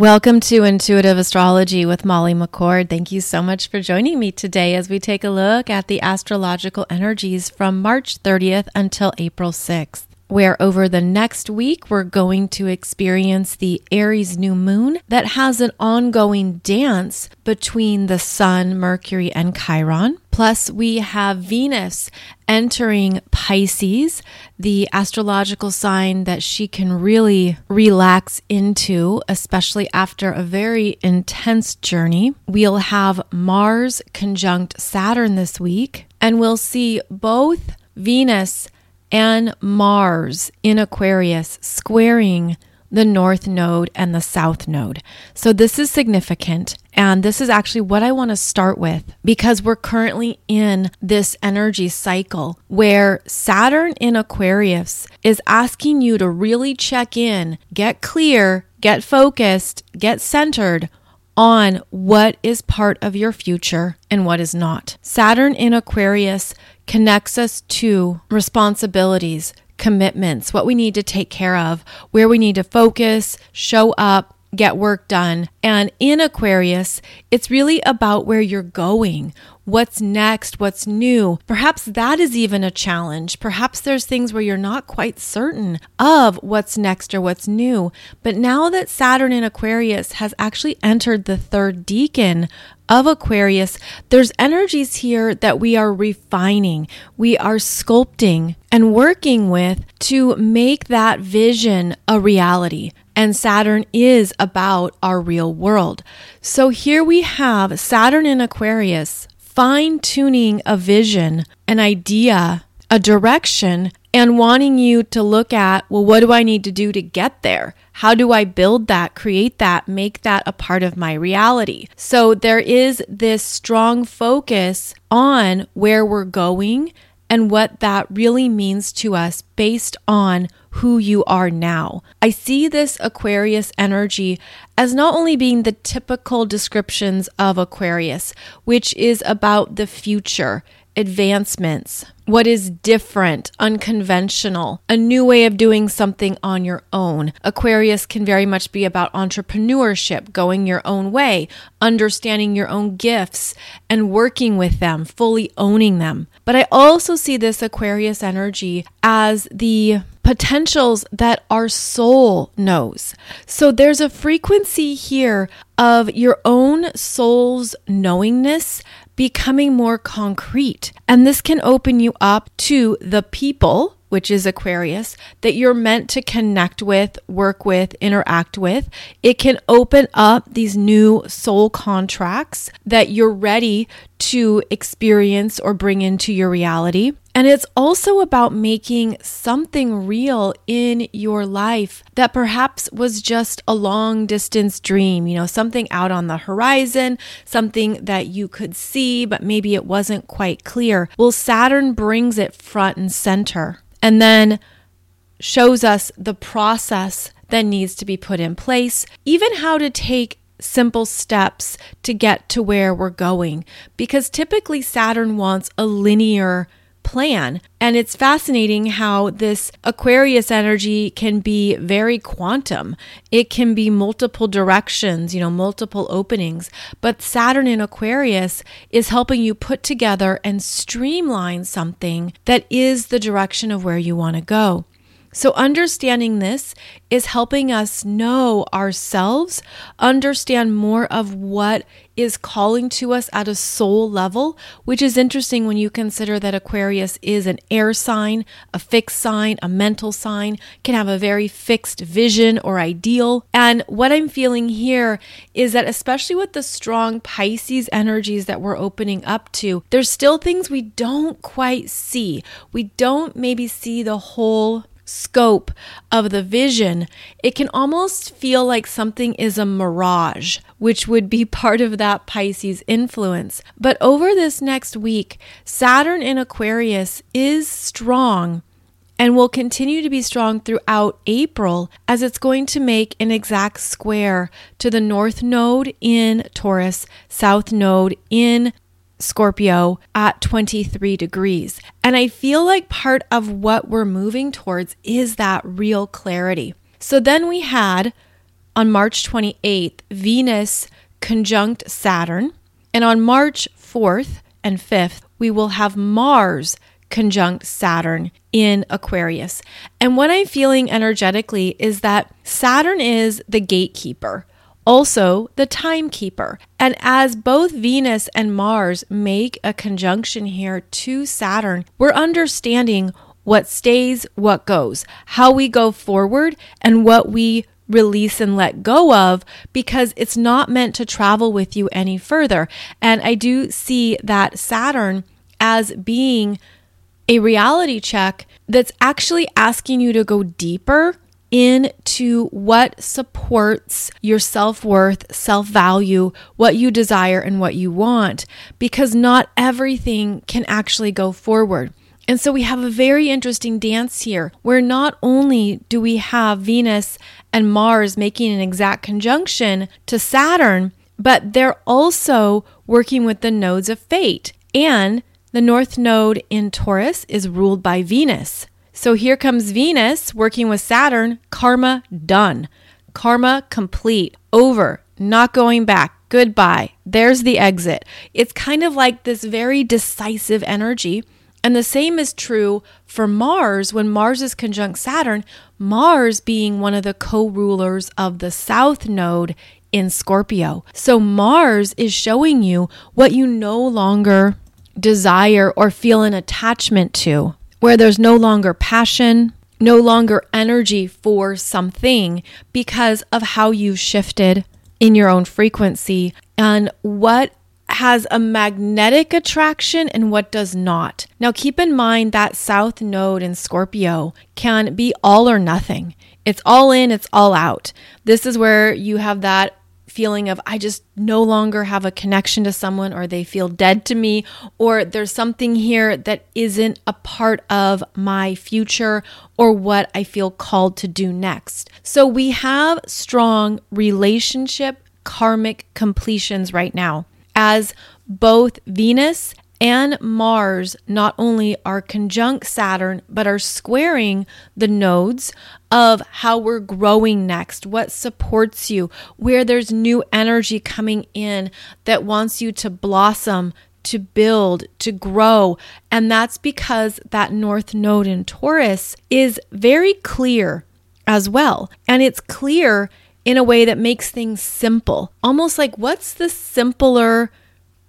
Welcome to Intuitive Astrology with Molly McCord. Thank you so much for joining me today as we take a look at the astrological energies from March 30th until April 6th where over the next week we're going to experience the Aries new moon that has an ongoing dance between the Sun, Mercury, and Chiron. Plus, we have Venus entering Pisces, the astrological sign that she can really relax into, especially after a very intense journey. We'll have Mars conjunct Saturn this week, and we'll see both Venus and Mars in Aquarius squaring the north node and the south node. So this is significant. And this is actually what I want to start with because we're currently in this energy cycle where Saturn in Aquarius is asking you to really check in, get clear, get focused, get centered on what is part of your future and what is not. Saturn in Aquarius connects us to responsibilities, commitments, what we need to take care of, where we need to focus, show up, get work done. And in Aquarius, it's really about where you're going, what's next, what's new. Perhaps that is even a challenge. Perhaps there's things where you're not quite certain of what's next or what's new. But now that Saturn in Aquarius has actually entered the third decan of Aquarius, there's energies here that we are refining, we are sculpting and working with to make that vision a reality and Saturn is about our real world. So here we have Saturn in Aquarius fine tuning a vision, an idea, a direction, and wanting you to look at, well, what do I need to do to get there? How do I build that, create that, make that a part of my reality? So there is this strong focus on where we're going and what that really means to us based on who you are now. I see this Aquarius energy as not only being the typical descriptions of Aquarius, which is about the future, advancements, what is different, unconventional, a new way of doing something on your own. Aquarius can very much be about entrepreneurship, going your own way, understanding your own gifts and working with them, fully owning them. But I also see this Aquarius energy as the potentials that our soul knows. So there's a frequency here of your own soul's knowingness becoming more concrete. And this can open you up to the people which is Aquarius, that you're meant to connect with, work with, interact with. It can open up these new soul contracts that you're ready to experience or bring into your reality. And it's also about making something real in your life that perhaps was just a long distance dream, you know, something out on the horizon, something that you could see, but maybe it wasn't quite clear. Well, Saturn brings it front and center and then shows us the process that needs to be put in place, even how to take simple steps to get to where we're going. Because typically, Saturn wants a linear plan. And it's fascinating how this Aquarius energy can be very quantum. It can be multiple directions, you know, multiple openings. But Saturn in Aquarius is helping you put together and streamline something that is the direction of where you want to go. So, understanding this is helping us know ourselves, understand more of what is calling to us at a soul level, which is interesting when you consider that Aquarius is an air sign, a fixed sign, a mental sign, can have a very fixed vision or ideal. And what I'm feeling here is that, especially with the strong Pisces energies that we're opening up to, there's still things we don't quite see. We don't maybe see the whole scope of the vision, it can almost feel like something is a mirage, which would be part of that Pisces influence. But over this next week, Saturn in Aquarius is strong and will continue to be strong throughout April as it's going to make an exact square to the North Node in Taurus, South Node in Scorpio at 23 degrees. And I feel like part of what we're moving towards is that real clarity. So then we had on March 28th, Venus conjunct Saturn. And on March 4th and 5th, we will have Mars conjunct Saturn in Aquarius. And what I'm feeling energetically is that Saturn is the gatekeeper, also the timekeeper. And as both Venus and Mars make a conjunction here to Saturn, we're understanding what stays, what goes, how we go forward, and what we release and let go of because it's not meant to travel with you any further. And I do see that Saturn as being a reality check that's actually asking you to go deeper into what supports your self worth, self value, what you desire, and what you want, because not everything can actually go forward. And so we have a very interesting dance here where not only do we have Venus and Mars making an exact conjunction to Saturn, but they're also working with the nodes of fate. And the North Node in Taurus is ruled by Venus. So here comes Venus working with Saturn, karma done. Karma complete, over, not going back, goodbye. There's the exit. It's kind of like this very decisive energy and the same is true for Mars when Mars is conjunct Saturn, Mars being one of the co rulers of the South Node in Scorpio. So Mars is showing you what you no longer desire or feel an attachment to, where there's no longer passion, no longer energy for something because of how you shifted in your own frequency and what has a magnetic attraction and what does not. Now, keep in mind that South Node in Scorpio can be all or nothing. It's all in, it's all out. This is where you have that feeling of I just no longer have a connection to someone or they feel dead to me or there's something here that isn't a part of my future or what I feel called to do next. So we have strong relationship karmic completions right now as both Venus and Mars not only are conjunct Saturn, but are squaring the nodes of how we're growing next, what supports you, where there's new energy coming in that wants you to blossom, to build, to grow. And that's because that North Node in Taurus is very clear as well. And it's clear in a way that makes things simple. Almost like what's the simpler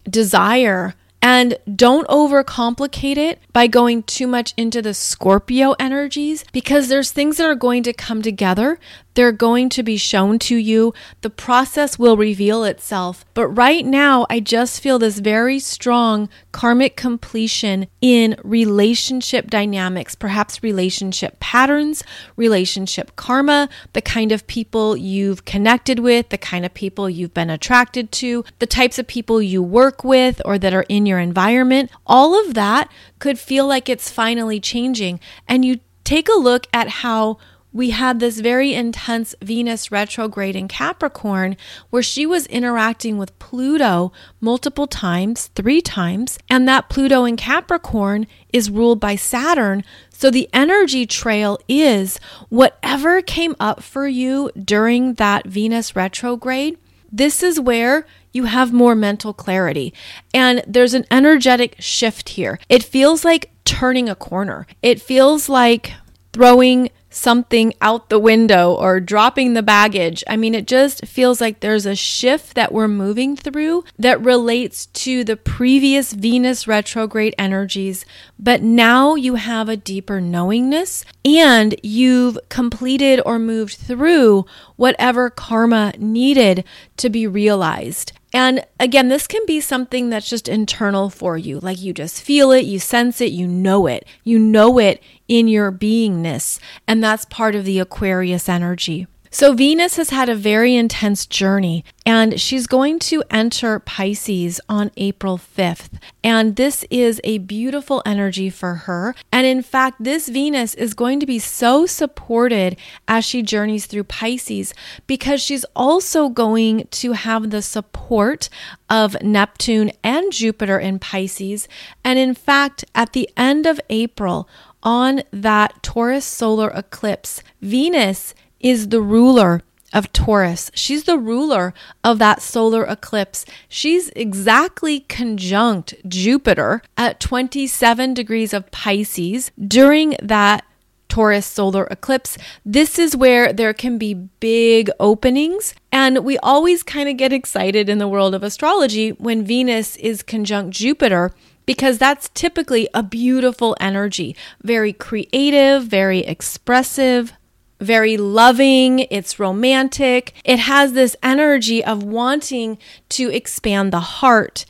desire and don't overcomplicate it by going too much into the Scorpio energies because there's things that are going to come together. They're going to be shown to you. The process will reveal itself. But right now, I just feel this very strong karmic completion in relationship dynamics, perhaps relationship patterns, relationship karma, the kind of people you've connected with, the kind of people you've been attracted to, the types of people you work with or that are in your environment. All of that could feel like it's finally changing. And you take a look at how we had this very intense Venus retrograde in Capricorn where she was interacting with Pluto multiple times, three times, and that Pluto in Capricorn is ruled by Saturn. So the energy trail is whatever came up for you during that Venus retrograde. This is where you have more mental clarity. And there's an energetic shift here. It feels like turning a corner. It feels like throwing something out the window or dropping the baggage. I mean, it just feels like there's a shift that we're moving through that relates to the previous Venus retrograde energies, but now you have a deeper knowingness and you've completed or moved through whatever karma needed to be realized. And again, this can be something that's just internal for you. Like you just feel it, you sense it, you know it. You know it in your beingness. And that's part of the Aquarius energy. So, Venus has had a very intense journey and she's going to enter Pisces on April 5th. And this is a beautiful energy for her. And in fact, this Venus is going to be so supported as she journeys through Pisces because she's also going to have the support of Neptune and Jupiter in Pisces. And in fact, at the end of April, on that Taurus solar eclipse, Venus is the ruler of Taurus. She's the ruler of that solar eclipse. She's exactly conjunct Jupiter at 27 degrees of Pisces during that Taurus solar eclipse. This is where there can be big openings. And we always kind of get excited in the world of astrology when Venus is conjunct Jupiter because that's typically a beautiful energy, very creative, very expressive, very loving, it's romantic. It has this energy of wanting to expand the heart.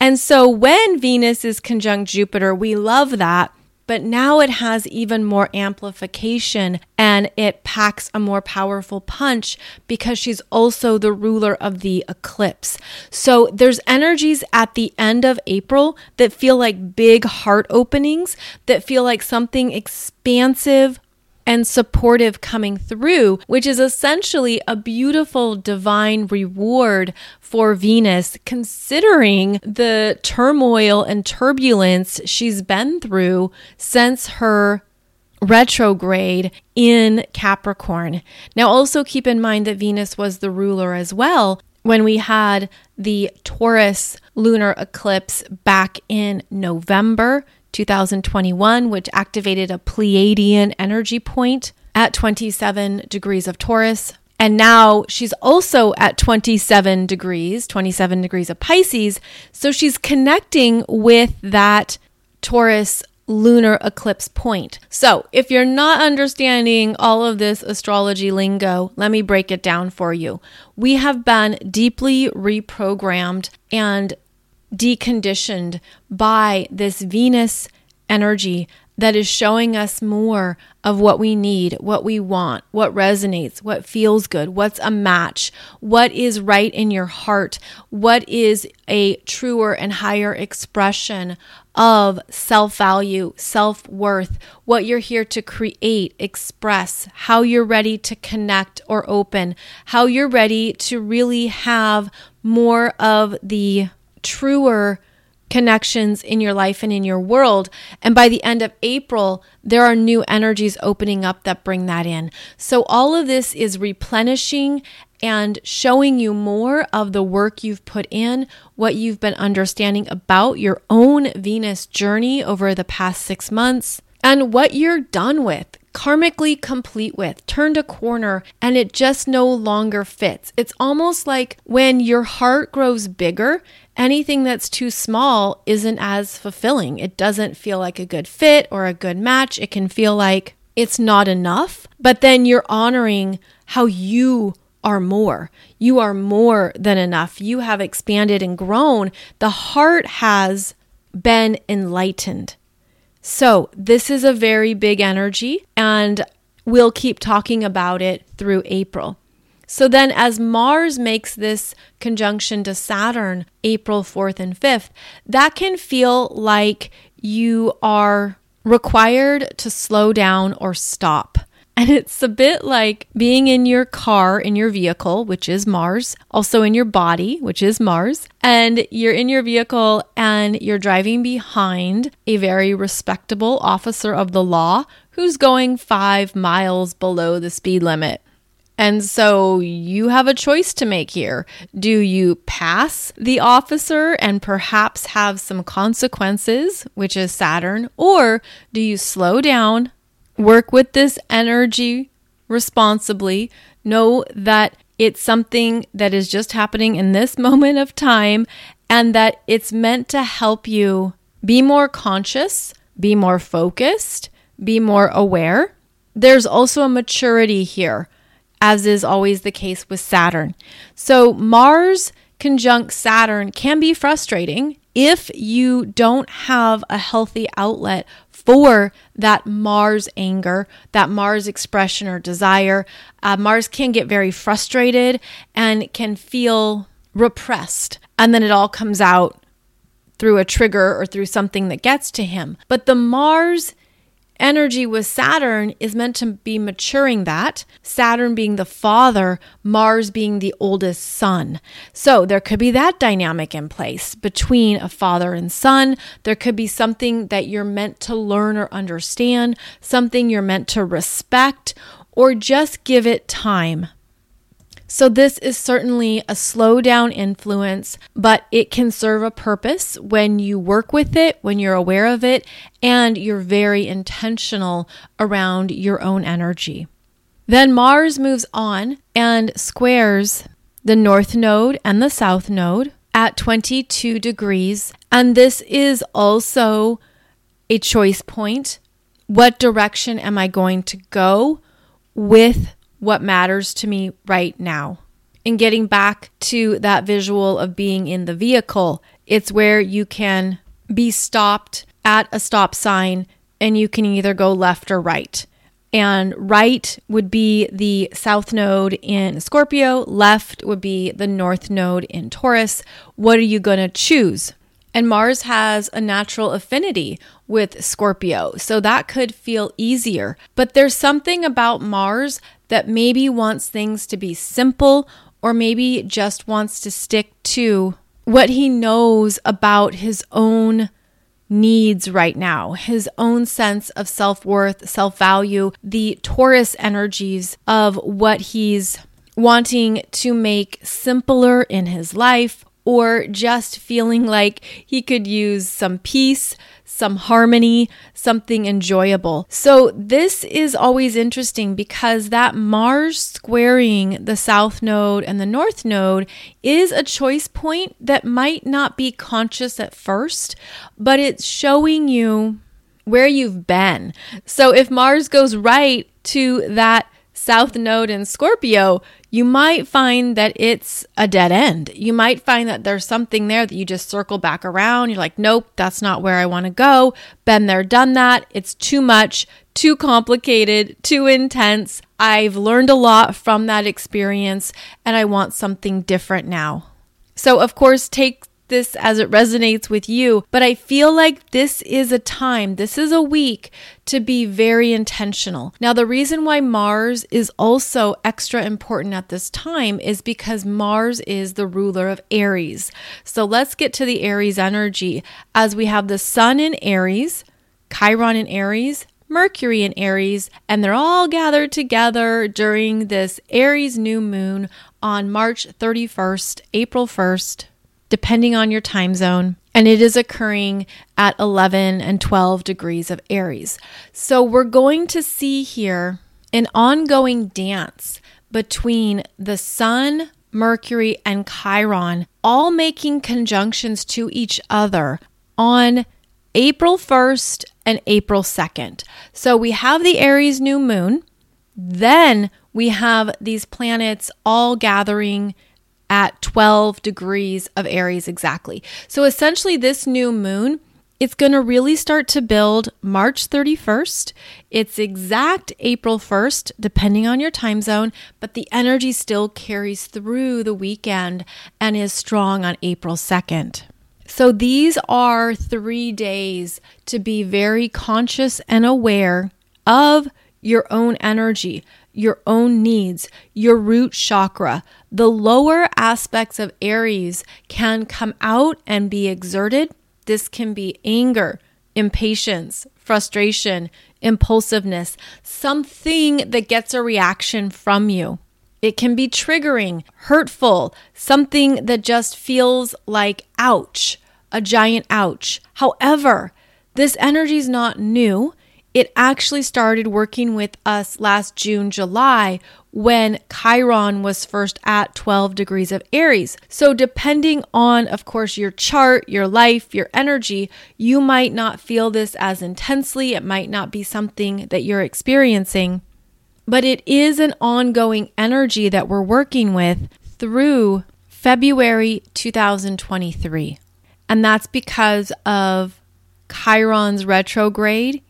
And so when Venus is conjunct Jupiter, we love that. But now it has even more amplification and it packs a more powerful punch because she's also the ruler of the eclipse. So there's energies at the end of April that feel like big heart openings, that feel like something expansive, and supportive coming through, which is essentially a beautiful divine reward for Venus, considering the turmoil and turbulence she's been through since her retrograde in Capricorn. Now, also keep in mind that Venus was the ruler as well when we had the Taurus lunar eclipse back in November 2021, which activated a Pleiadian energy point at 27 degrees of Taurus. And now she's also at 27 degrees, 27 degrees of Pisces. So she's connecting with that Taurus lunar eclipse point. So, if you're not understanding all of this astrology lingo, let me break it down for you. We have been deeply reprogrammed and deconditioned by this Venus energy that is showing us more of what we need, what we want, what resonates, what feels good, what's a match, what is right in your heart, what is a truer and higher expression of self value, self worth, what you're here to create, express, how you're ready to connect or open, how you're ready to really have more of the truer connections in your life and in your world. And by the end of April, there are new energies opening up that bring that in. So all of this is replenishing and showing you more of the work you've put in, what you've been understanding about your own Venus journey over the past six months, and what you're done with karmically complete with, turned a corner, and it just no longer fits. It's almost like when your heart grows bigger, anything that's too small isn't as fulfilling. It doesn't feel like a good fit or a good match. It can feel like it's not enough, but then you're honoring how you are more. You are more than enough. You have expanded and grown. The heart has been enlightened. So, this is a very big energy, and we'll keep talking about it through April. So, then as Mars makes this conjunction to Saturn April 4th and 5th, that can feel like you are required to slow down or stop. And it's a bit like being in your car, in your vehicle, which is Mars, also in your body, which is Mars, and you're in your vehicle and you're driving behind a very respectable officer of the law who's going five miles below the speed limit. And so you have a choice to make here. Do you pass the officer and perhaps have some consequences, which is Saturn, or do you slow down, work with this energy responsibly, know that it's something that is just happening in this moment of time and that it's meant to help you be more conscious, be more focused, be more aware. There's also a maturity here, as is always the case with Saturn. So, Mars conjunct Saturn can be frustrating if you don't have a healthy outlet for that Mars anger, that Mars expression or desire. Uh, Mars can get very frustrated and can feel repressed. And then it all comes out through a trigger or through something that gets to him. But the Mars energy with Saturn is meant to be maturing that. Saturn being the father, Mars being the oldest son. So there could be that dynamic in place between a father and son. There could be something that you're meant to learn or understand, something you're meant to respect, or just give it time. So, this is certainly a slow down influence, but it can serve a purpose when you work with it, when you're aware of it, and you're very intentional around your own energy. Then Mars moves on and squares the North Node and the South Node at 22 degrees. And this is also a choice point. What direction am I going to go with what matters to me right now. And getting back to that visual of being in the vehicle, it's where you can be stopped at a stop sign and you can either go left or right. And right would be the south node in Scorpio, left would be the north node in Taurus. What are you going to choose? And Mars has a natural affinity with Scorpio, so that could feel easier. But there's something about Mars that maybe wants things to be simple or maybe just wants to stick to what he knows about his own needs right now, his own sense of self worth, self value, the Taurus energies of what he's wanting to make simpler in his life or just feeling like he could use some peace, some harmony, something enjoyable. So, this is always interesting because that Mars squaring the South Node and the North Node is a choice point that might not be conscious at first, but it's showing you where you've been. So, if Mars goes right to that South Node in Scorpio, you might find that it's a dead end. You might find that there's something there that you just circle back around. You're like, nope, that's not where I want to go. Been there, done that. It's too much, too complicated, too intense. I've learned a lot from that experience and I want something different now. So, of course, take this as it resonates with you, but I feel like this is a time, this is a week to be very intentional. Now, the reason why Mars is also extra important at this time is because Mars is the ruler of Aries. So let's get to the Aries energy as we have the Sun in Aries, Chiron in Aries, Mercury in Aries, and they're all gathered together during this Aries new moon on March 31st, April 1st, depending on your time zone. And it is occurring at 11 and 12 degrees of Aries. So we're going to see here an ongoing dance between the Sun, Mercury, and Chiron, all making conjunctions to each other on April 1st and April 2nd. So we have the Aries new moon. Then we have these planets all gathering at 12 degrees of Aries exactly. So essentially, this new moon. It's going to really start to build March 31st. It's exact April 1st, depending on your time zone, but the energy still carries through the weekend and is strong on April 2nd. So these are three days to be very conscious and aware of your own energy, your own needs, your root chakra. The lower aspects of Aries can come out and be exerted. This can be anger, impatience, frustration, impulsiveness, something that gets a reaction from you. It can be triggering, hurtful, something that just feels like ouch, a giant ouch. However, this energy is not new it actually started working with us last June, July, when Chiron was first at 12 degrees of Aries. So, depending on, of course, your chart, your life, your energy, you might not feel this as intensely. It might not be something that you're experiencing, but it is an ongoing energy that we're working with through February 2023. And that's because of Chiron's retrograde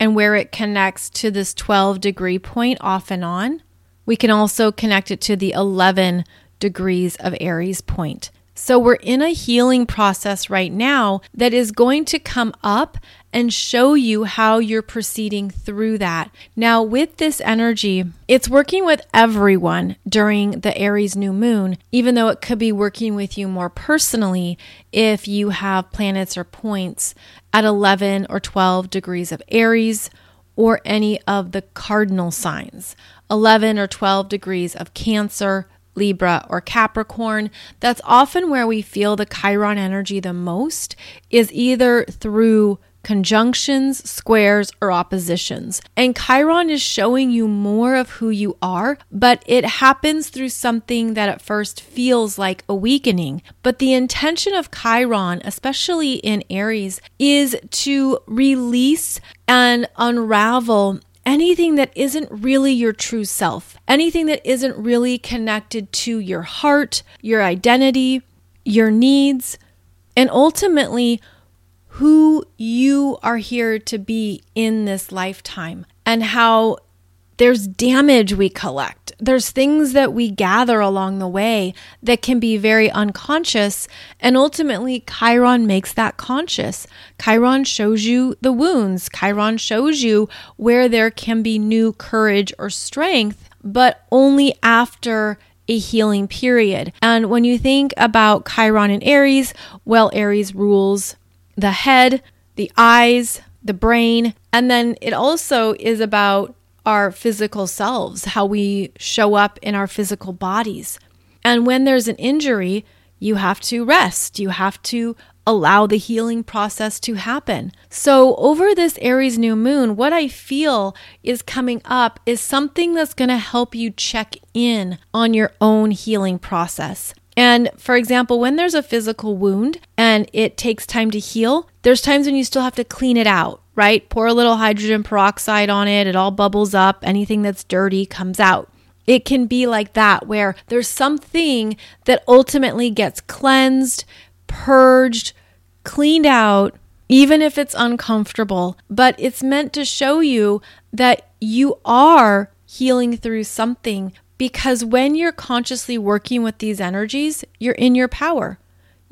and where it connects to this 12 degree point off and on. We can also connect it to the 11 degrees of Aries point. So we're in a healing process right now that is going to come up and show you how you're proceeding through that. Now, with this energy, it's working with everyone during the Aries new moon, even though it could be working with you more personally if you have planets or points at 11 or 12 degrees of Aries or any of the cardinal signs, 11 or 12 degrees of Cancer, Libra, or Capricorn, that's often where we feel the Chiron energy the most, is either through conjunctions, squares, or oppositions. And Chiron is showing you more of who you are, but it happens through something that at first feels like a weakening. But the intention of Chiron, especially in Aries, is to release and unravel anything that isn't really your true self, anything that isn't really connected to your heart, your identity, your needs, and ultimately who you are here to be in this lifetime and how there's damage we collect. There's things that we gather along the way that can be very unconscious. And ultimately, Chiron makes that conscious. Chiron shows you the wounds. Chiron shows you where there can be new courage or strength, but only after a healing period. And when you think about Chiron and Aries, well, Aries rules the head, the eyes, the brain. And then it also is about our physical selves, how we show up in our physical bodies. And when there's an injury, you have to rest. You have to allow the healing process to happen. So, over this Aries new moon, what I feel is coming up is something that's going to help you check in on your own healing process. And for example, when there's a physical wound and it takes time to heal, there's times when you still have to clean it out, right? Pour a little hydrogen peroxide on it, it all bubbles up, anything that's dirty comes out. It can be like that, where there's something that ultimately gets cleansed, purged, cleaned out, even if it's uncomfortable. But it's meant to show you that you are healing through something because when you're consciously working with these energies, you're in your power.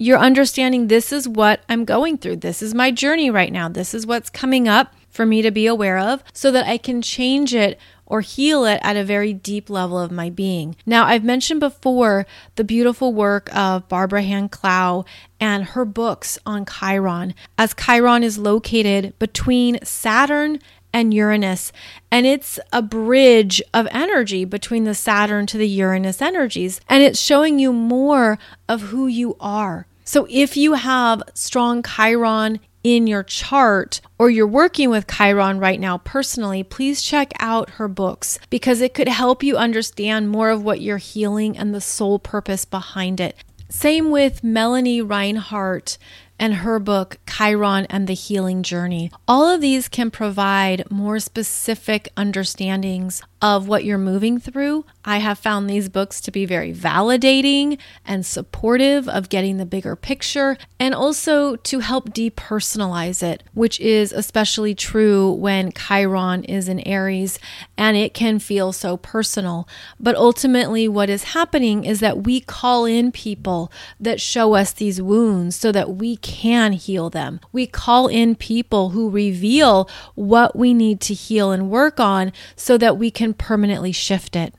You're understanding this is what I'm going through. This is my journey right now. This is what's coming up for me to be aware of so that I can change it or heal it at a very deep level of my being. Now, I've mentioned before the beautiful work of Barbara Hand Clow and her books on Chiron, as Chiron is located between Saturn and Uranus. And it's a bridge of energy between the Saturn to the Uranus energies. And it's showing you more of who you are. So if you have strong Chiron in your chart or you're working with Chiron right now personally, please check out her books because it could help you understand more of what you're healing and the soul purpose behind it. Same with Melanie Reinhart and her book, Chiron and the Healing Journey. All of these can provide more specific understandings of what you're moving through. I have found these books to be very validating and supportive of getting the bigger picture and also to help depersonalize it, which is especially true when Chiron is in Aries and it can feel so personal. But ultimately, what is happening is that we call in people that show us these wounds so that we can heal them. We call in people who reveal what we need to heal and work on so that we can can permanently shift it.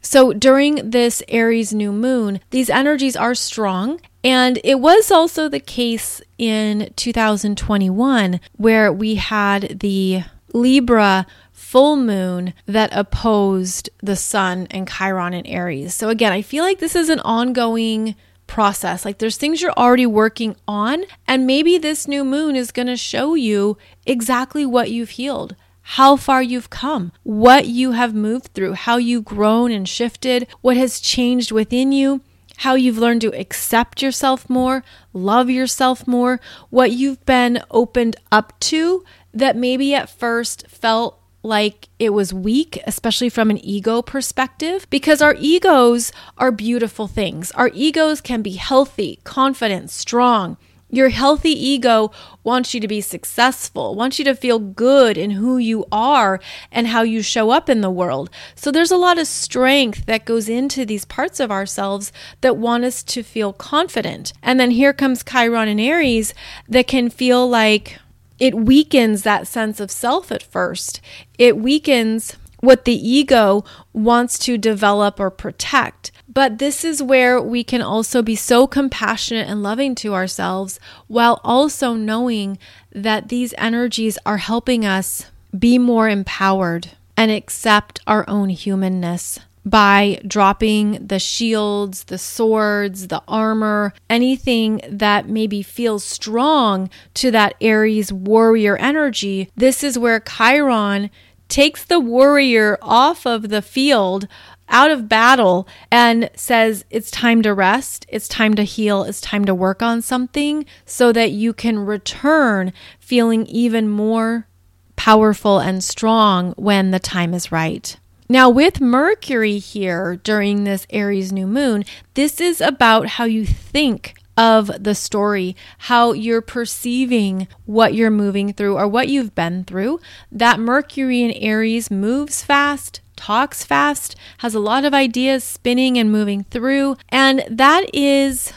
So during this Aries new moon, these energies are strong. And it was also the case in 2021 where we had the Libra full moon that opposed the sun and Chiron in Aries. So again, I feel like this is an ongoing process. Like there's things you're already working on, and maybe this new moon is going to show you exactly what you've healed how far you've come, what you have moved through, how you've grown and shifted, what has changed within you, how you've learned to accept yourself more, love yourself more, what you've been opened up to that maybe at first felt like it was weak, especially from an ego perspective, because our egos are beautiful things. Our egos can be healthy, confident, strong. Your healthy ego wants you to be successful, wants you to feel good in who you are and how you show up in the world. So there's a lot of strength that goes into these parts of ourselves that want us to feel confident. And then here comes Chiron and Aries that can feel like it weakens that sense of self at first. It weakens what the ego wants to develop or protect. But this is where we can also be so compassionate and loving to ourselves while also knowing that these energies are helping us be more empowered and accept our own humanness. by dropping the shields, the swords, the armor, anything that maybe feels strong to that Aries warrior energy. This is where Chiron takes the warrior off of the field out of battle and says it's time to rest, it's time to heal, it's time to work on something so that you can return feeling even more powerful and strong when the time is right. Now, with Mercury here during this Aries new moon, this is about how you think of the story, how you're perceiving what you're moving through or what you've been through. That Mercury in Aries moves fast, talks fast, has a lot of ideas spinning and moving through. And that is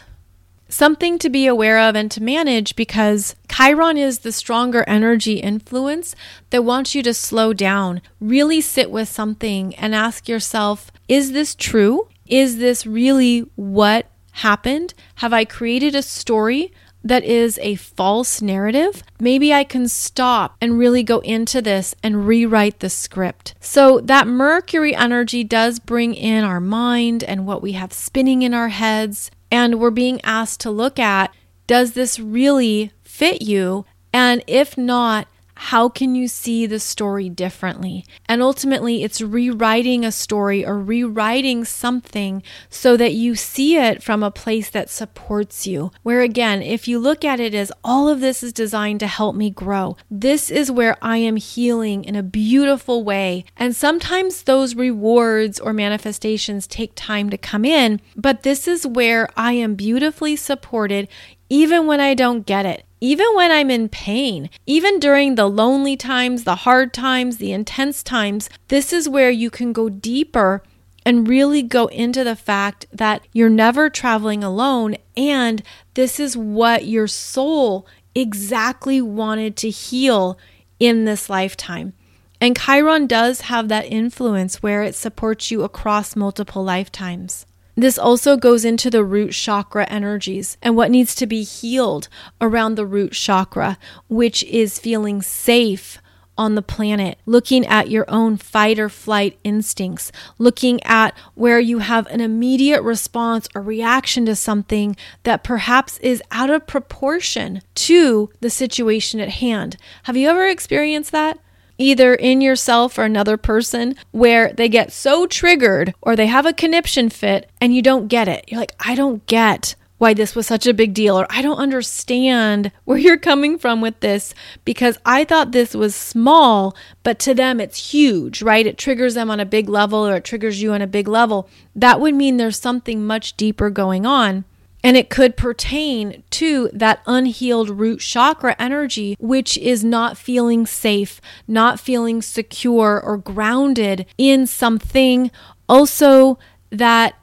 something to be aware of and to manage because Chiron is the stronger energy influence that wants you to slow down, really sit with something and ask yourself, is this true? Is this really what happened? Have I created a story that is a false narrative, maybe I can stop and really go into this and rewrite the script. So, that Mercury energy does bring in our mind and what we have spinning in our heads. And we're being asked to look at does this really fit you? And if not, how can you see the story differently? And ultimately, it's rewriting a story or rewriting something so that you see it from a place that supports you. Where again, if you look at it as all of this is designed to help me grow, this is where I am healing in a beautiful way. And sometimes those rewards or manifestations take time to come in, but this is where I am beautifully supported even when I don't get it even when I'm in pain, even during the lonely times, the hard times, the intense times, this is where you can go deeper and really go into the fact that you're never traveling alone. And this is what your soul exactly wanted to heal in this lifetime. And Chiron does have that influence where it supports you across multiple lifetimes. This also goes into the root chakra energies and what needs to be healed around the root chakra, which is feeling safe on the planet, looking at your own fight or flight instincts, looking at where you have an immediate response or reaction to something that perhaps is out of proportion to the situation at hand. Have you ever experienced that? Either in yourself or another person where they get so triggered or they have a conniption fit and you don't get it. You're like, I don't get why this was such a big deal, or I don't understand where you're coming from with this because I thought this was small, but to them it's huge, right? It triggers them on a big level or it triggers you on a big level. That would mean there's something much deeper going on. And it could pertain to that unhealed root chakra energy, which is not feeling safe, not feeling secure or grounded in something. Also, that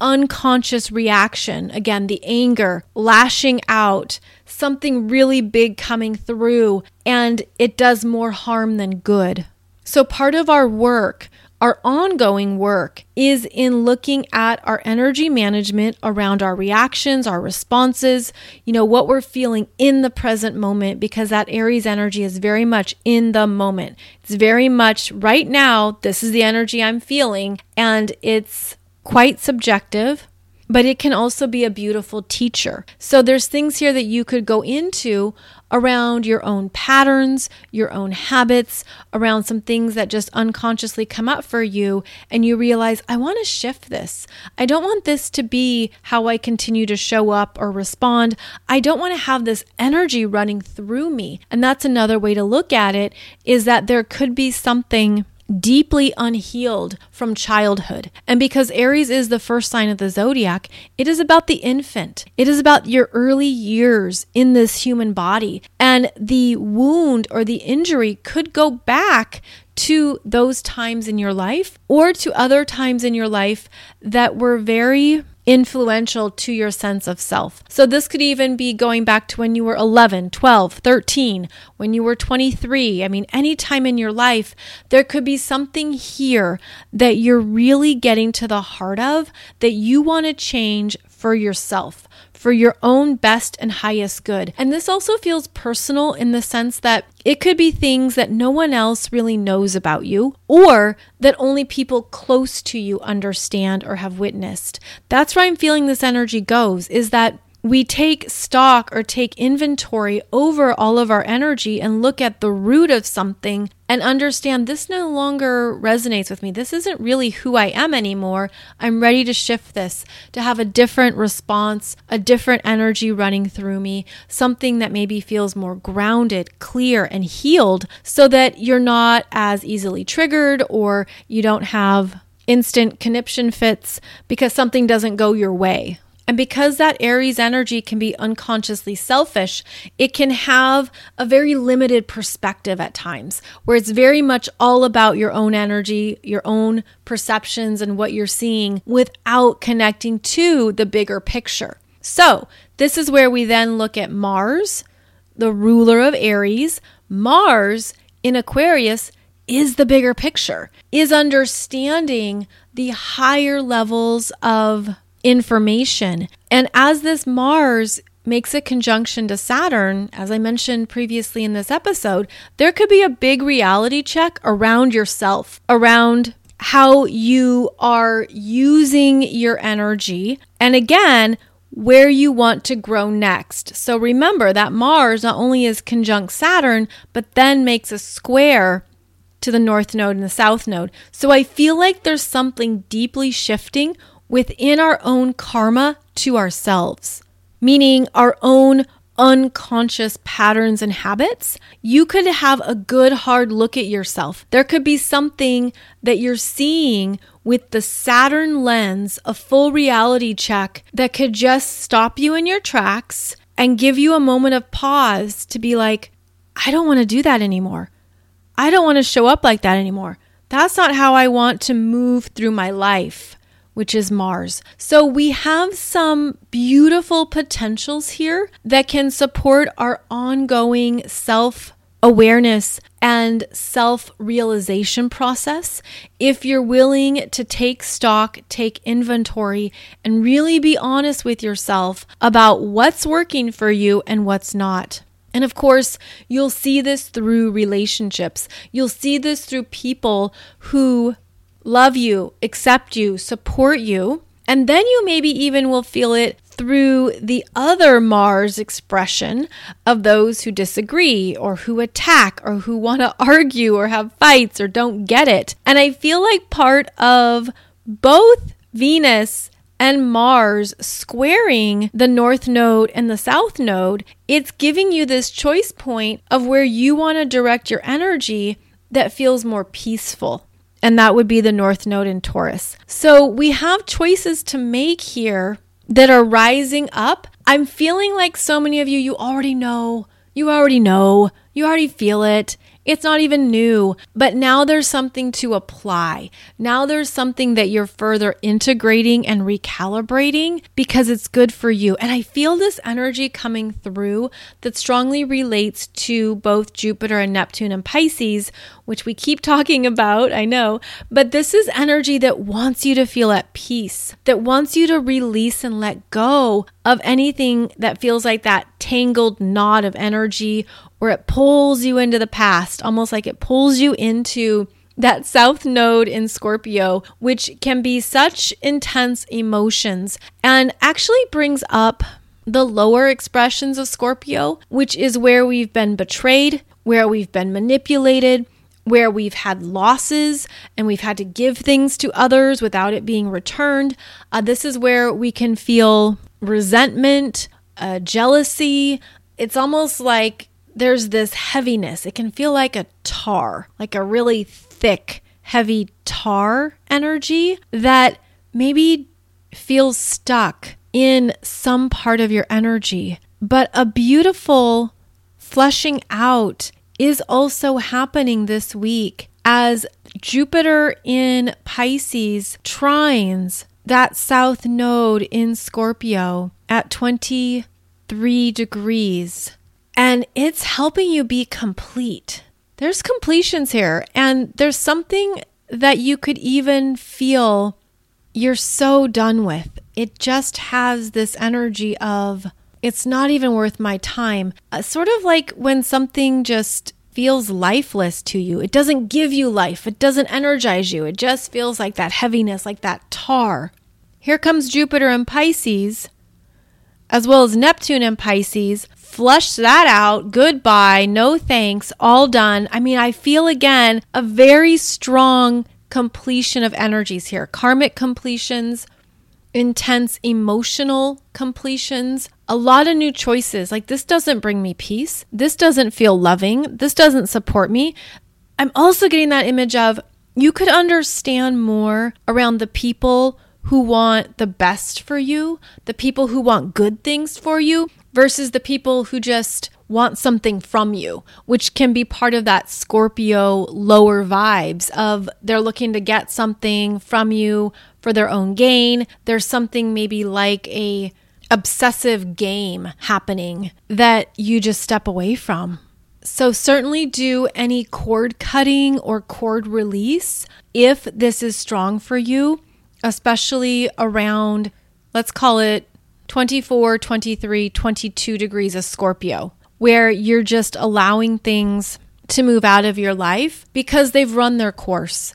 unconscious reaction again, the anger, lashing out, something really big coming through, and it does more harm than good. So, part of our work our ongoing work is in looking at our energy management around our reactions, our responses, you know, what we're feeling in the present moment, because that Aries energy is very much in the moment. It's very much right now, this is the energy I'm feeling, and it's quite subjective but it can also be a beautiful teacher. So there's things here that you could go into around your own patterns, your own habits, around some things that just unconsciously come up for you, and you realize, I want to shift this. I don't want this to be how I continue to show up or respond. I don't want to have this energy running through me. And that's another way to look at it is that there could be something deeply unhealed from childhood. And because Aries is the first sign of the zodiac, it is about the infant. It is about your early years in this human body. And the wound or the injury could go back to those times in your life or to other times in your life that were very influential to your sense of self. So, this could even be going back to when you were 11, 12, 13, when you were 23. I mean, any time in your life, there could be something here that you're really getting to the heart of that you want to change for yourself for your own best and highest good. And this also feels personal in the sense that it could be things that no one else really knows about you or that only people close to you understand or have witnessed. That's where I'm feeling this energy goes is that we take stock or take inventory over all of our energy and look at the root of something and understand this no longer resonates with me. This isn't really who I am anymore. I'm ready to shift this, to have a different response, a different energy running through me, something that maybe feels more grounded, clear, and healed so that you're not as easily triggered or you don't have instant conniption fits because something doesn't go your way. And because that Aries energy can be unconsciously selfish, it can have a very limited perspective at times, where it's very much all about your own energy, your own perceptions, and what you're seeing without connecting to the bigger picture. So, this is where we then look at Mars, the ruler of Aries. Mars in Aquarius is the bigger picture, is understanding the higher levels of information. And as this Mars makes a conjunction to Saturn, as I mentioned previously in this episode, there could be a big reality check around yourself, around how you are using your energy. And again, where you want to grow next. So remember that Mars not only is conjunct Saturn, but then makes a square to the north node and the south node. So I feel like there's something deeply shifting within our own karma to ourselves, meaning our own unconscious patterns and habits, you could have a good hard look at yourself. There could be something that you're seeing with the Saturn lens, a full reality check that could just stop you in your tracks and give you a moment of pause to be like, I don't want to do that anymore. I don't want to show up like that anymore. That's not how I want to move through my life which is Mars. So we have some beautiful potentials here that can support our ongoing self awareness and self realization process if you're willing to take stock, take inventory, and really be honest with yourself about what's working for you and what's not. And of course, you'll see this through relationships. You'll see this through people who love you, accept you, support you. And then you maybe even will feel it through the other Mars expression of those who disagree or who attack or who want to argue or have fights or don't get it. And I feel like part of both Venus and Mars squaring the north node and the south node, it's giving you this choice point of where you want to direct your energy that feels more peaceful and that would be the North Node in Taurus. So we have choices to make here that are rising up. I'm feeling like so many of you, you already know, you already know, you already feel it. It's not even new, but now there's something to apply. Now there's something that you're further integrating and recalibrating because it's good for you. And I feel this energy coming through that strongly relates to both Jupiter and Neptune and Pisces, which we keep talking about, I know, but this is energy that wants you to feel at peace, that wants you to release and let go of anything that feels like that tangled knot of energy where it pulls you into the past, almost like it pulls you into that south node in Scorpio, which can be such intense emotions and actually brings up the lower expressions of Scorpio, which is where we've been betrayed, where we've been manipulated, where we've had losses and we've had to give things to others without it being returned. Uh, this is where we can feel resentment, uh, jealousy. It's almost like there's this heaviness. It can feel like a tar, like a really thick, heavy tar energy that maybe feels stuck in some part of your energy. But a beautiful flushing out is also happening this week as Jupiter in Pisces trines that south node in Scorpio at 23 degrees, and it's helping you be complete. There's completions here, and there's something that you could even feel you're so done with. It just has this energy of, it's not even worth my time. Uh, sort of like when something just feels lifeless to you. It doesn't give you life, it doesn't energize you. It just feels like that heaviness, like that tar. Here comes Jupiter in Pisces, as well as Neptune in Pisces. Flush that out. Goodbye. No thanks. All done. I mean, I feel again a very strong completion of energies here karmic completions, intense emotional completions, a lot of new choices. Like, this doesn't bring me peace. This doesn't feel loving. This doesn't support me. I'm also getting that image of you could understand more around the people who want the best for you, the people who want good things for you, versus the people who just want something from you, which can be part of that Scorpio lower vibes of they're looking to get something from you for their own gain. There's something maybe like a obsessive game happening that you just step away from. So, certainly do any cord cutting or cord release if this is strong for you, especially around, let's call it 24, 23, 22 degrees of Scorpio where you're just allowing things to move out of your life because they've run their course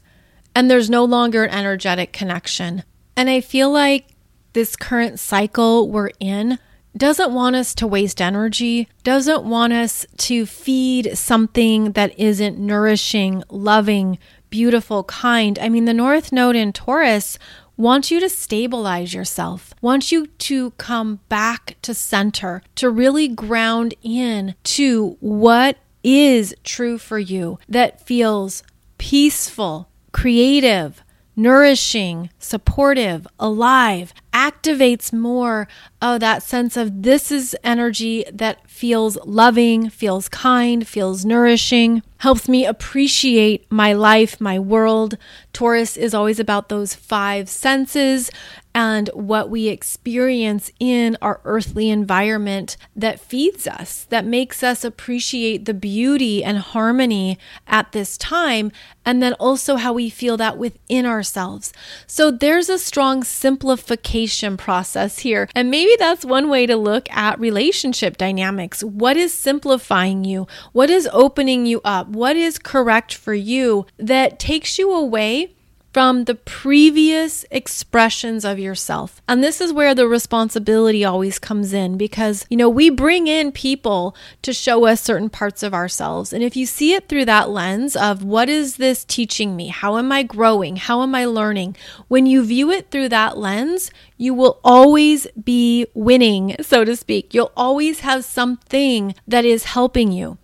and there's no longer an energetic connection. And I feel like this current cycle we're in doesn't want us to waste energy, doesn't want us to feed something that isn't nourishing, loving, beautiful, kind. I mean, the North Node in Taurus wants you to stabilize yourself, wants you to come back to center, to really ground in to what is true for you that feels peaceful, creative, nourishing, supportive, alive, activates more of that sense of this is energy that feels loving, feels kind, feels nourishing, helps me appreciate my life, my world. Taurus is always about those five senses and what we experience in our earthly environment that feeds us, that makes us appreciate the beauty and harmony at this time, and then also how we feel that within ourselves. So there's a strong simplification process here. And maybe that's one way to look at relationship dynamics. What is simplifying you? What is opening you up? What is correct for you that takes you away from the previous expressions of yourself. And this is where the responsibility always comes in because, you know, we bring in people to show us certain parts of ourselves. And if you see it through that lens of what is this teaching me? How am I growing? How am I learning? When you view it through that lens, you will always be winning, so to speak. You'll always have something that is helping you.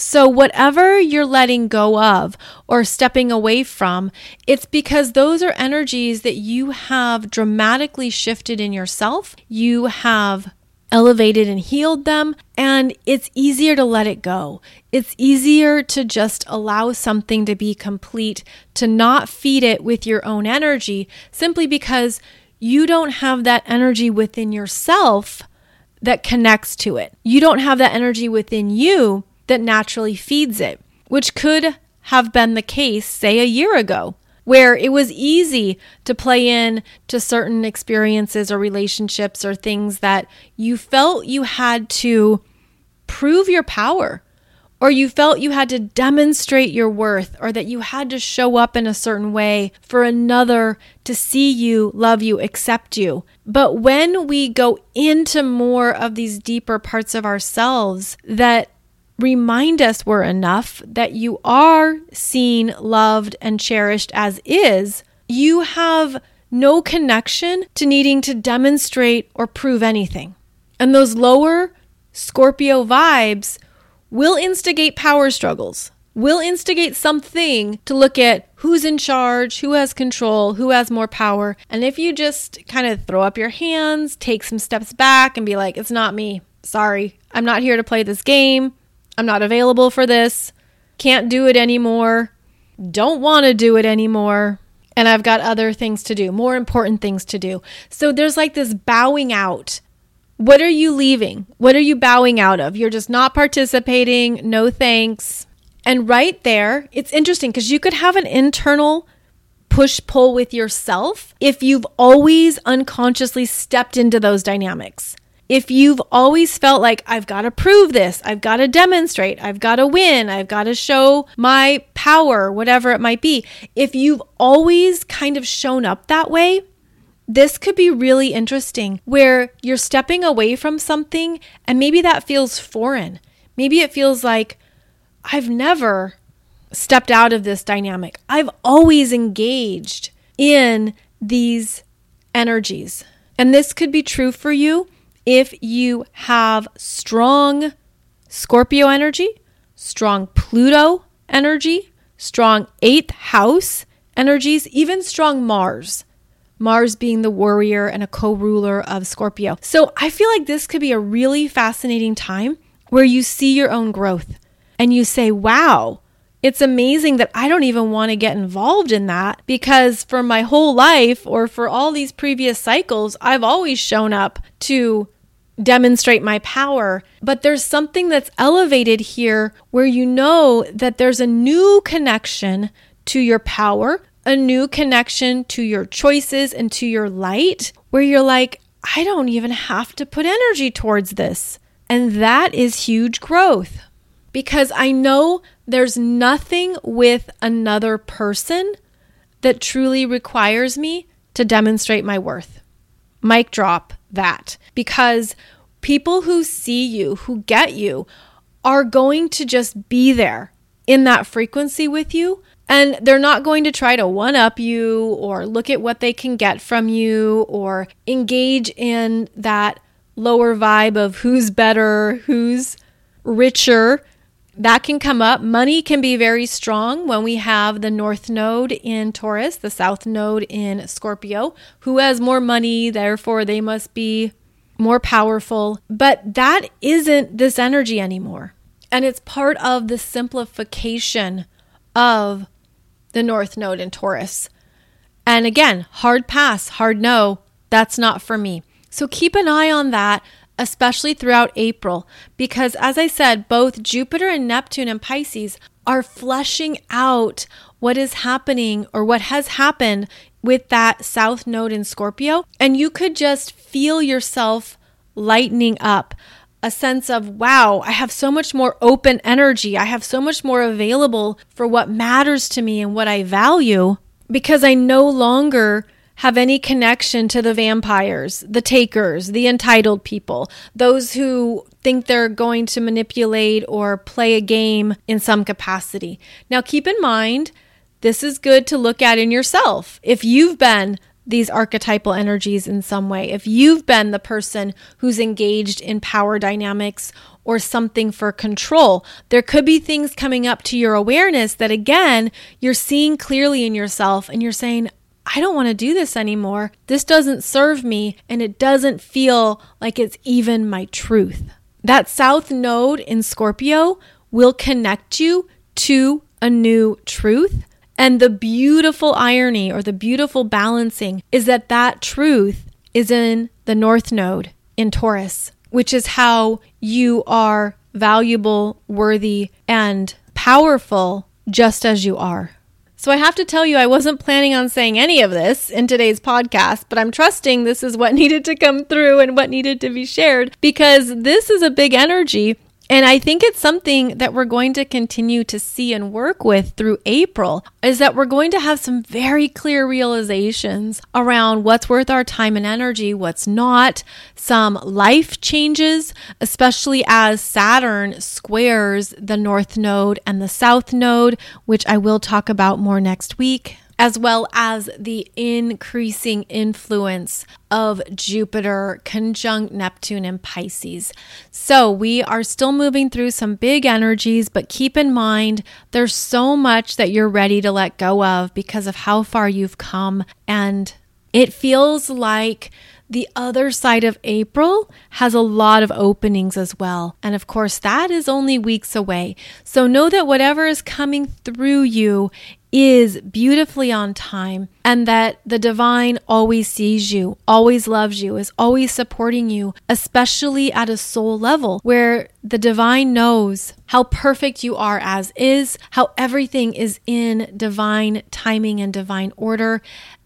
So, whatever you're letting go of or stepping away from, it's because those are energies that you have dramatically shifted in yourself. You have elevated and healed them, and it's easier to let it go. It's easier to just allow something to be complete, to not feed it with your own energy, simply because you don't have that energy within yourself that connects to it. You don't have that energy within you that naturally feeds it, which could have been the case, say, a year ago, where it was easy to play in to certain experiences or relationships or things that you felt you had to prove your power or you felt you had to demonstrate your worth, or that you had to show up in a certain way for another to see you, love you, accept you. But when we go into more of these deeper parts of ourselves that remind us we're enough, that you are seen, loved, and cherished as is, you have no connection to needing to demonstrate or prove anything. And those lower Scorpio vibes will instigate power struggles, will instigate something to look at who's in charge, who has control, who has more power. And if you just kind of throw up your hands, take some steps back, and be like, it's not me. Sorry, I'm not here to play this game. I'm not available for this. Can't do it anymore. Don't want to do it anymore. and I've got other things to do, more important things to do. So there's like this bowing out. What are you leaving? What are you bowing out of? You're just not participating. No thanks. And right there, it's interesting because you could have an internal push pull with yourself if you've always unconsciously stepped into those dynamics. If you've always felt like, I've got to prove this, I've got to demonstrate, I've got to win, I've got to show my power, whatever it might be, if you've always kind of shown up that way, this could be really interesting where you're stepping away from something and maybe that feels foreign. Maybe it feels like, I've never stepped out of this dynamic. I've always engaged in these energies. And this could be true for you if you have strong Scorpio energy, strong Pluto energy, strong eighth house energies, even strong Mars. Mars being the warrior and a co ruler of Scorpio. So I feel like this could be a really fascinating time where you see your own growth and you say, wow, it's amazing that I don't even want to get involved in that because for my whole life or for all these previous cycles, I've always shown up to demonstrate my power. But there's something that's elevated here where you know that there's a new connection to your power, a new connection to your choices and to your light, where you're like, I don't even have to put energy towards this. And that is huge growth because I know there's nothing with another person that truly requires me to demonstrate my worth. Mic drop that because people who see you, who get you, are going to just be there in that frequency with you. And they're not going to try to one up you or look at what they can get from you or engage in that lower vibe of who's better, who's richer that can come up. Money can be very strong when we have the North Node in Taurus, the South Node in Scorpio. Who has more money, therefore, they must be more powerful. But that isn't this energy anymore. And it's part of the simplification of the North Node in Taurus. And again, hard pass, hard no, that's not for me. So keep an eye on that especially throughout April, because as I said, both Jupiter and Neptune and Pisces are fleshing out what is happening or what has happened with that South Node in Scorpio. And you could just feel yourself lightening up a sense of, wow, I have so much more open energy. I have so much more available for what matters to me and what I value because I no longer have any connection to the vampires, the takers, the entitled people, those who think they're going to manipulate or play a game in some capacity. Now, keep in mind, this is good to look at in yourself. If you've been these archetypal energies in some way, if you've been the person who's engaged in power dynamics or something for control, there could be things coming up to your awareness that, again, you're seeing clearly in yourself and you're saying, I don't want to do this anymore. This doesn't serve me, and it doesn't feel like it's even my truth. That South Node in Scorpio will connect you to a new truth. And the beautiful irony or the beautiful balancing is that that truth is in the North Node in Taurus, which is how you are valuable, worthy, and powerful just as you are. So I have to tell you, I wasn't planning on saying any of this in today's podcast, but I'm trusting this is what needed to come through and what needed to be shared because this is a big energy and I think it's something that we're going to continue to see and work with through April is that we're going to have some very clear realizations around what's worth our time and energy, what's not, some life changes, especially as Saturn squares the North Node and the South Node, which I will talk about more next week as well as the increasing influence of Jupiter conjunct Neptune and Pisces. So we are still moving through some big energies, but keep in mind there's so much that you're ready to let go of because of how far you've come and It feels like the other side of April has a lot of openings as well. And of course, that is only weeks away. So know that whatever is coming through you is beautifully on time and that the divine always sees you, always loves you, is always supporting you, especially at a soul level where the divine knows how perfect you are as is, how everything is in divine timing and divine order,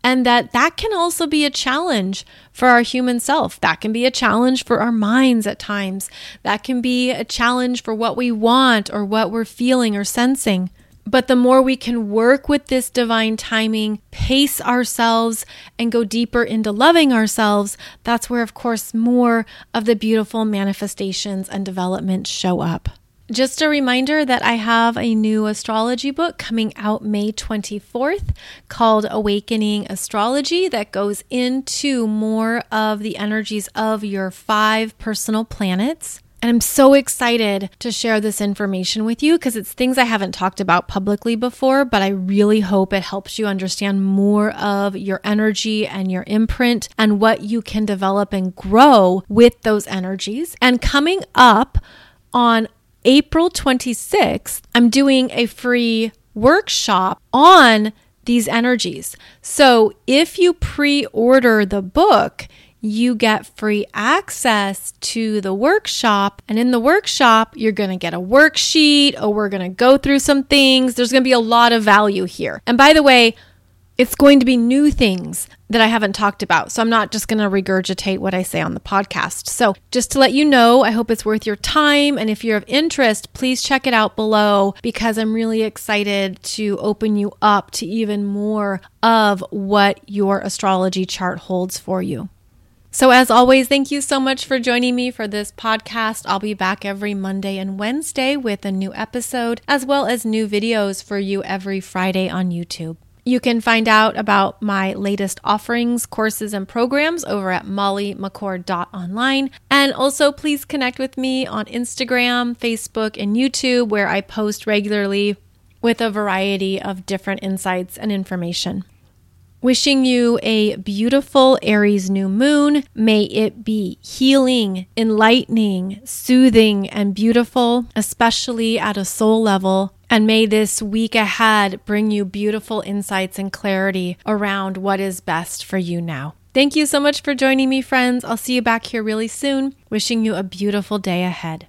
and that that can also be a challenge for our human self. That can be a challenge for our minds at times. That can be a challenge for what we want or what we're feeling or sensing. But the more we can work with this divine timing, pace ourselves, and go deeper into loving ourselves, that's where, of course, more of the beautiful manifestations and development show up. Just a reminder that I have a new astrology book coming out May 24th called Awakening Astrology that goes into more of the energies of your five personal planets. And I'm so excited to share this information with you because it's things I haven't talked about publicly before, but I really hope it helps you understand more of your energy and your imprint and what you can develop and grow with those energies. And coming up on April 26th, I'm doing a free workshop on these energies. So if you pre order the book, you get free access to the workshop. And in the workshop, you're going to get a worksheet or we're going to go through some things. There's going to be a lot of value here. And by the way, it's going to be new things that I haven't talked about. So I'm not just going to regurgitate what I say on the podcast. So just to let you know, I hope it's worth your time. And if you're of interest, please check it out below because I'm really excited to open you up to even more of what your astrology chart holds for you. So, as always, thank you so much for joining me for this podcast. I'll be back every Monday and Wednesday with a new episode, as well as new videos for you every Friday on YouTube. You can find out about my latest offerings, courses, and programs over at mollymccord.online. And also, please connect with me on Instagram, Facebook, and YouTube, where I post regularly with a variety of different insights and information. Wishing you a beautiful Aries new moon. May it be healing, enlightening, soothing, and beautiful, especially at a soul level. And may this week ahead bring you beautiful insights and clarity around what is best for you now. Thank you so much for joining me, friends. I'll see you back here really soon. Wishing you a beautiful day ahead.